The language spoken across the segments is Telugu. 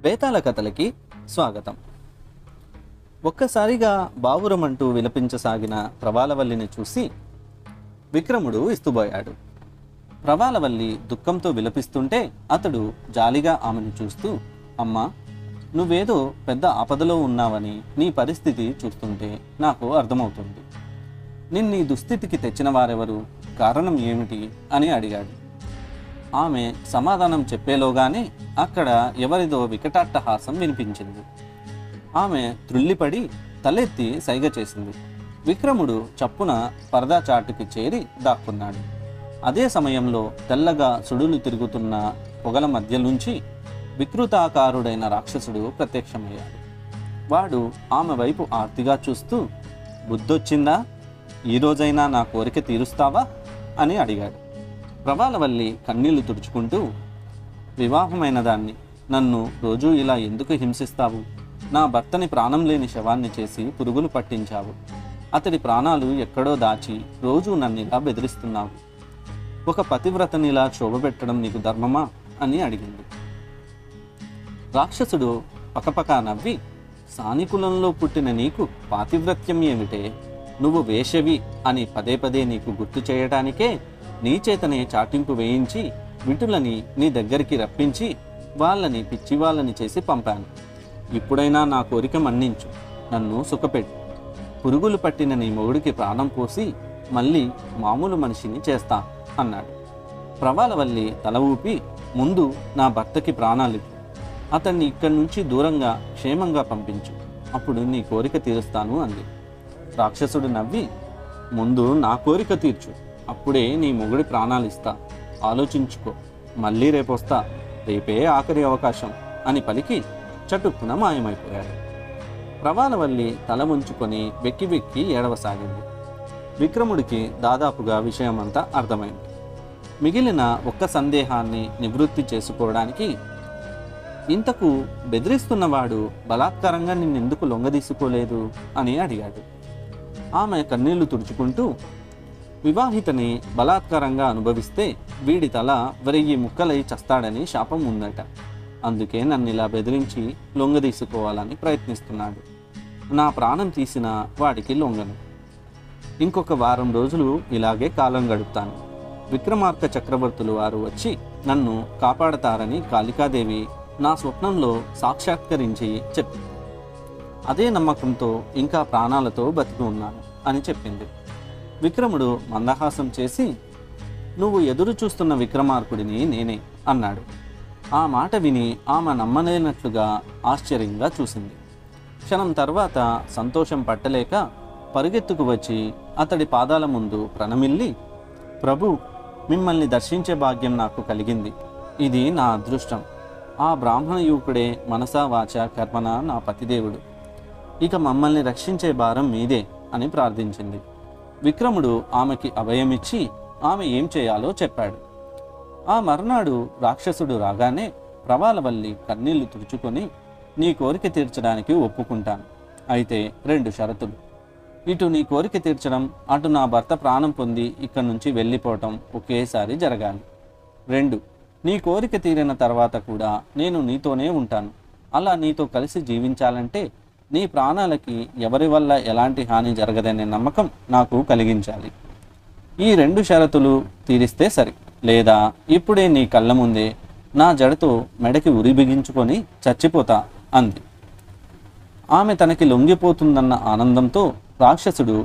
బేతాల కథలకి స్వాగతం. ఒక్కసారిగా బావురమంటూ విలపించసాగిన ప్రవాలవల్లిని చూసి విక్రముడు ఇస్తుబోయాడు ప్రవాలవల్లి దుఃఖంతో విలపిస్తుంటే అతడు జాలిగా ఆమెను చూస్తూ అమ్మా నువ్వేదో పెద్ద ఆపదలో ఉన్నావని నీ పరిస్థితి చూస్తుంటే నాకు అర్థమవుతుంది. నిన్నీ దుస్థితికి తెచ్చిన వారెవరు? కారణం ఏమిటి? అని అడిగాడు. ఆమె సమాధానం చెప్పేలోగానే అక్కడ ఎవరిదో వికటాట్టహాసం వినిపించింది. ఆమె త్రుల్లిపడి తలెత్తి సైగ చేసింది. విక్రముడు చప్పున పరదా చాటుకి చేరి దాక్కున్నాడు. అదే సమయంలో తెల్లగా సుడులు తిరుగుతున్న పొగల మధ్య నుంచి వికృతాకారుడైన రాక్షసుడు ప్రత్యక్షమయ్యాడు. వాడు ఆమె వైపు ఆర్తిగా చూస్తూ బుద్ధొచ్చిందా? ఈ రోజైనా నా కోరిక తీరుస్తావా? అని అడిగాడు. ప్రవాలవల్లి కన్నీళ్ళు తుడుచుకుంటూ వివాహమైన దాన్ని నన్ను రోజూ ఇలా ఎందుకు హింసిస్తావు? నా భర్తని ప్రాణం లేని శవాన్ని చేసి పురుగులు పట్టించావు. అతడి ప్రాణాలు ఎక్కడో దాచి రోజూ నన్ను ఇలా బెదిరిస్తున్నావు. ఒక పతివ్రతనిలా శోభపెట్టడం నీకు ధర్మమా? అని అడిగింది. రాక్షసుడు పకపక నవ్వి సానికులంలో పుట్టిన నీకు పాతివ్రత్యం ఏమిటే? నువ్వు వేషవి అని పదే పదే నీకు గుర్తు చేయటానికే నీ చేతనే చాటింపు వేయించి విటులని నీ దగ్గరికి రప్పించి వాళ్ళని పిచ్చి వాళ్ళని చేసి పంపాను. ఇప్పుడైనా నా కోరిక మన్నించు నన్ను సుఖపెట్టు. పురుగులు పట్టిన నీ మొగుడికి ప్రాణం పోసి మళ్ళీ మామూలు మనిషిని చేస్తా అన్నాడు. ప్రవాలవల్లి తల ఊపి ముందు నా భర్తకి ప్రాణాలివ్వు అతన్ని ఇక్కడి నుంచి దూరంగా క్షేమంగా పంపించు. అప్పుడు నీ కోరిక తీరుస్తాను అంది. రాక్షసుడు నవ్వి ముందు నా కోరిక తీర్చు. అప్పుడే నీ మొగుడి ప్రాణాలు ఇస్తా ఆలోచించుకో. మళ్ళీ రేపొస్తా. రేపే ఆఖరి అవకాశం అని పలికి చటుక్కున మాయమైపోయాడు. ప్రవాలవల్లి తల ముంచుకొని వెక్కి వెక్కి ఏడవసాగింది. విక్రముడికి దాదాపుగా విషయమంతా అర్థమైంది. మిగిలిన ఒక్క సందేహాన్ని నివృత్తి చేసుకోవడానికి ఇంతకు బెదిరిస్తున్నవాడు బలాత్కారంగా నిన్నెందుకు లొంగదీసుకోలేదు అని అడిగాడు. ఆమె కన్నీళ్ళు తుడుచుకుంటూ వివాహితని బలాత్కారంగా అనుభవిస్తే వీడి తల వెరగి ముక్కలై చస్తాడని శాపం ఉందట. అందుకే నన్ను ఇలా బెదిరించి లొంగదీసుకోవాలని ప్రయత్నిస్తున్నాడు. నా ప్రాణం తీసిన వాడికి లొంగను. ఇంకొక వారం రోజులు ఇలాగే కాలం గడుపుతాను. విక్రమార్క చక్రవర్తులు వారు వచ్చి నన్ను కాపాడతారని కాళికాదేవి నా స్వప్నంలో సాక్షాత్కరించి చెప్పింది అదే నమ్మకంతో ఇంకా ప్రాణాలతో బతికి ఉన్నాను అని చెప్పింది. విక్రముడు మందహాసం చేసి నువ్వు ఎదురు చూస్తున్న విక్రమార్కుడిని నేనే అన్నాడు. ఆ మాట విని ఆమె నమ్మలేనట్లుగా ఆశ్చర్యంగా చూసింది. క్షణం తర్వాత సంతోషం పట్టలేక పరుగెత్తుకు వచ్చి అతడి పాదాల ముందు ప్రణమిల్లి ప్రభు మిమ్మల్ని దర్శించే భాగ్యం నాకు కలిగింది. ఇది నా అదృష్టం. ఆ బ్రాహ్మణ యువకుడే మనసా వాచ కర్మన నా పతిదేవుడు. ఇక మమ్మల్ని రక్షించే భారం మీదే అని ప్రార్థించింది. విక్రముడు ఆమెకి అభయమిచ్చి ఆమె ఏం చేయాలో చెప్పాడు. ఆ మర్నాడు రాక్షసుడు రాగానే ప్రవాలవల్లి కన్నీళ్ళు తుడుచుకొని నీ కోరిక తీర్చడానికి ఒప్పుకుంటాను. అయితే రెండు షరతులు. ఇటు నీ కోరిక తీర్చడం అటు నా భర్త ప్రాణం పొంది ఇక్కడి నుంచి వెళ్ళిపోవటం ఒకేసారి జరగాలి. రెండు. నీ కోరిక తీరిన తర్వాత కూడా నేను నీతోనే ఉంటాను. అలా నీతో కలిసి జీవించాలంటే నీ ప్రాణాలకి ఎవరి వల్ల ఎలాంటి హాని జరగదనే నమ్మకం నాకు కలిగించాలి. ఈ రెండు షరతులు తీరిస్తే సరి. లేదా ఇప్పుడే నీ కళ్ళ ముందే నా జడతో మెడకి ఉరి బిగించుకొని చచ్చిపోతా అంది. ఆమె తనకి లొంగిపోతుందన్న ఆనందంతో రాక్షసుడు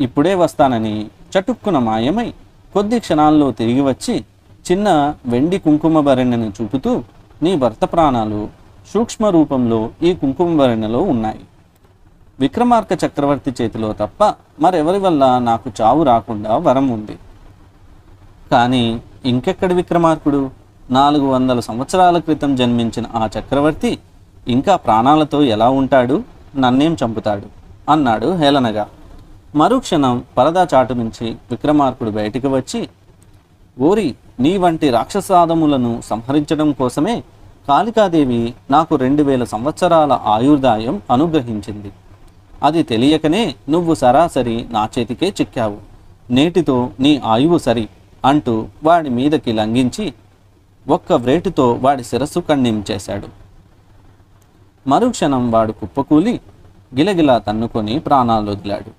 ఇప్పుడే వస్తానని చటుక్కున మాయమై కొద్ది క్షణాల్లో తిరిగి వచ్చి చిన్న వెండి కుంకుమ భరణ్యను చూపుతూ నీ భర్త ప్రాణాలు సూక్ష్మ రూపంలో ఈ కుంకుమ భరణ్యలో ఉన్నాయి. విక్రమార్క చక్రవర్తి చేతిలో తప్ప మరెవరి వల్ల నాకు చావు రాకుండా వరం ఉంది? కానీ ఇంకెక్కడి విక్రమార్కుడు? నాలుగు వందల సంవత్సరాల క్రితం జన్మించిన ఆ చక్రవర్తి ఇంకా ప్రాణాలతో ఎలా ఉంటాడు? నన్నేం చంపుతాడు? అన్నాడు హేళనగా. మరుక్షణం పరదా చాటు నుంచి విక్రమార్కుడు బయటికి వచ్చి ఓరి నీ వంటి రాక్షసాదములను సంహరించడం కోసమే కాళికాదేవి నాకు రెండు వేల సంవత్సరాల ఆయుర్దాయం అనుగ్రహించింది. అది తెలియకనే నువ్వు సరాసరి నా చేతికే చిక్కావు. నేటితో నీ ఆయువు సరి అంటూ వాడి మీదకి లంఘించి ఒక్క వ్రేటుతో వాడి శిరస్సు ఖండించేశాడు మరుక్షణం వాడు కుప్పకూలి గిలగిలా తన్నుకొని ప్రాణాలు వదిలాడు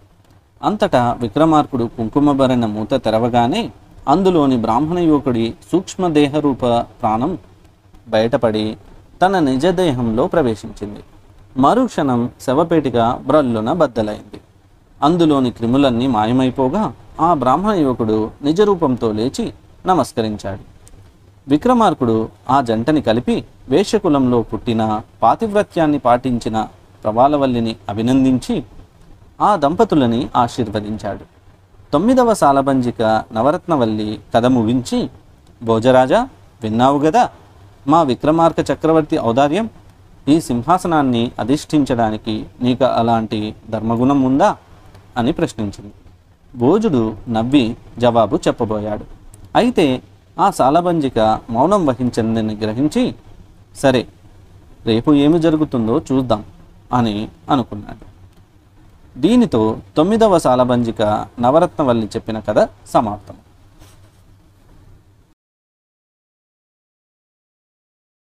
అంతటా విక్రమార్కుడు కుంకుమభరణ మూత తెరవగానే అందులోని బ్రాహ్మణ యువకుడి సూక్ష్మదేహరూప ప్రాణం బయటపడి తన నిజదేహంలో ప్రవేశించింది. మరుక్షణం శవపేటిక బ్రల్లున బద్దలైంది. అందులోని క్రిములన్నీ మాయమైపోగా ఆ బ్రాహ్మణ యువకుడు నిజరూపంతో లేచి నమస్కరించాడు. విక్రమార్కుడు ఆ జంటని కలిపి వేషకులంలో పుట్టిన పాతివ్రత్యాన్ని పాటించిన ప్రవాలవల్లిని అభినందించి ఆ దంపతులని ఆశీర్వదించాడు. తొమ్మిదవ సాలబంజిక నవరత్నవల్లి కథ ముగించి భోజరాజా విన్నావు గదా? మా విక్రమార్క చక్రవర్తి ఔదార్యం ఈ సింహాసనాన్ని అధిష్ఠించడానికి నీకు అలాంటి ధర్మగుణం ఉందా? అని ప్రశ్నించింది. భోజుడు నవ్వి జవాబు చెప్పబోయాడు. అయితే ఆ సాలబంజిక మౌనం వహించిందని గ్రహించి సరే రేపు ఏమి జరుగుతుందో చూద్దాం అని అనుకున్నాడు. దీనితో తొమ్మిదవ సాలబంజిక నవరత్నవల్లి చెప్పిన కథ సమాప్తం.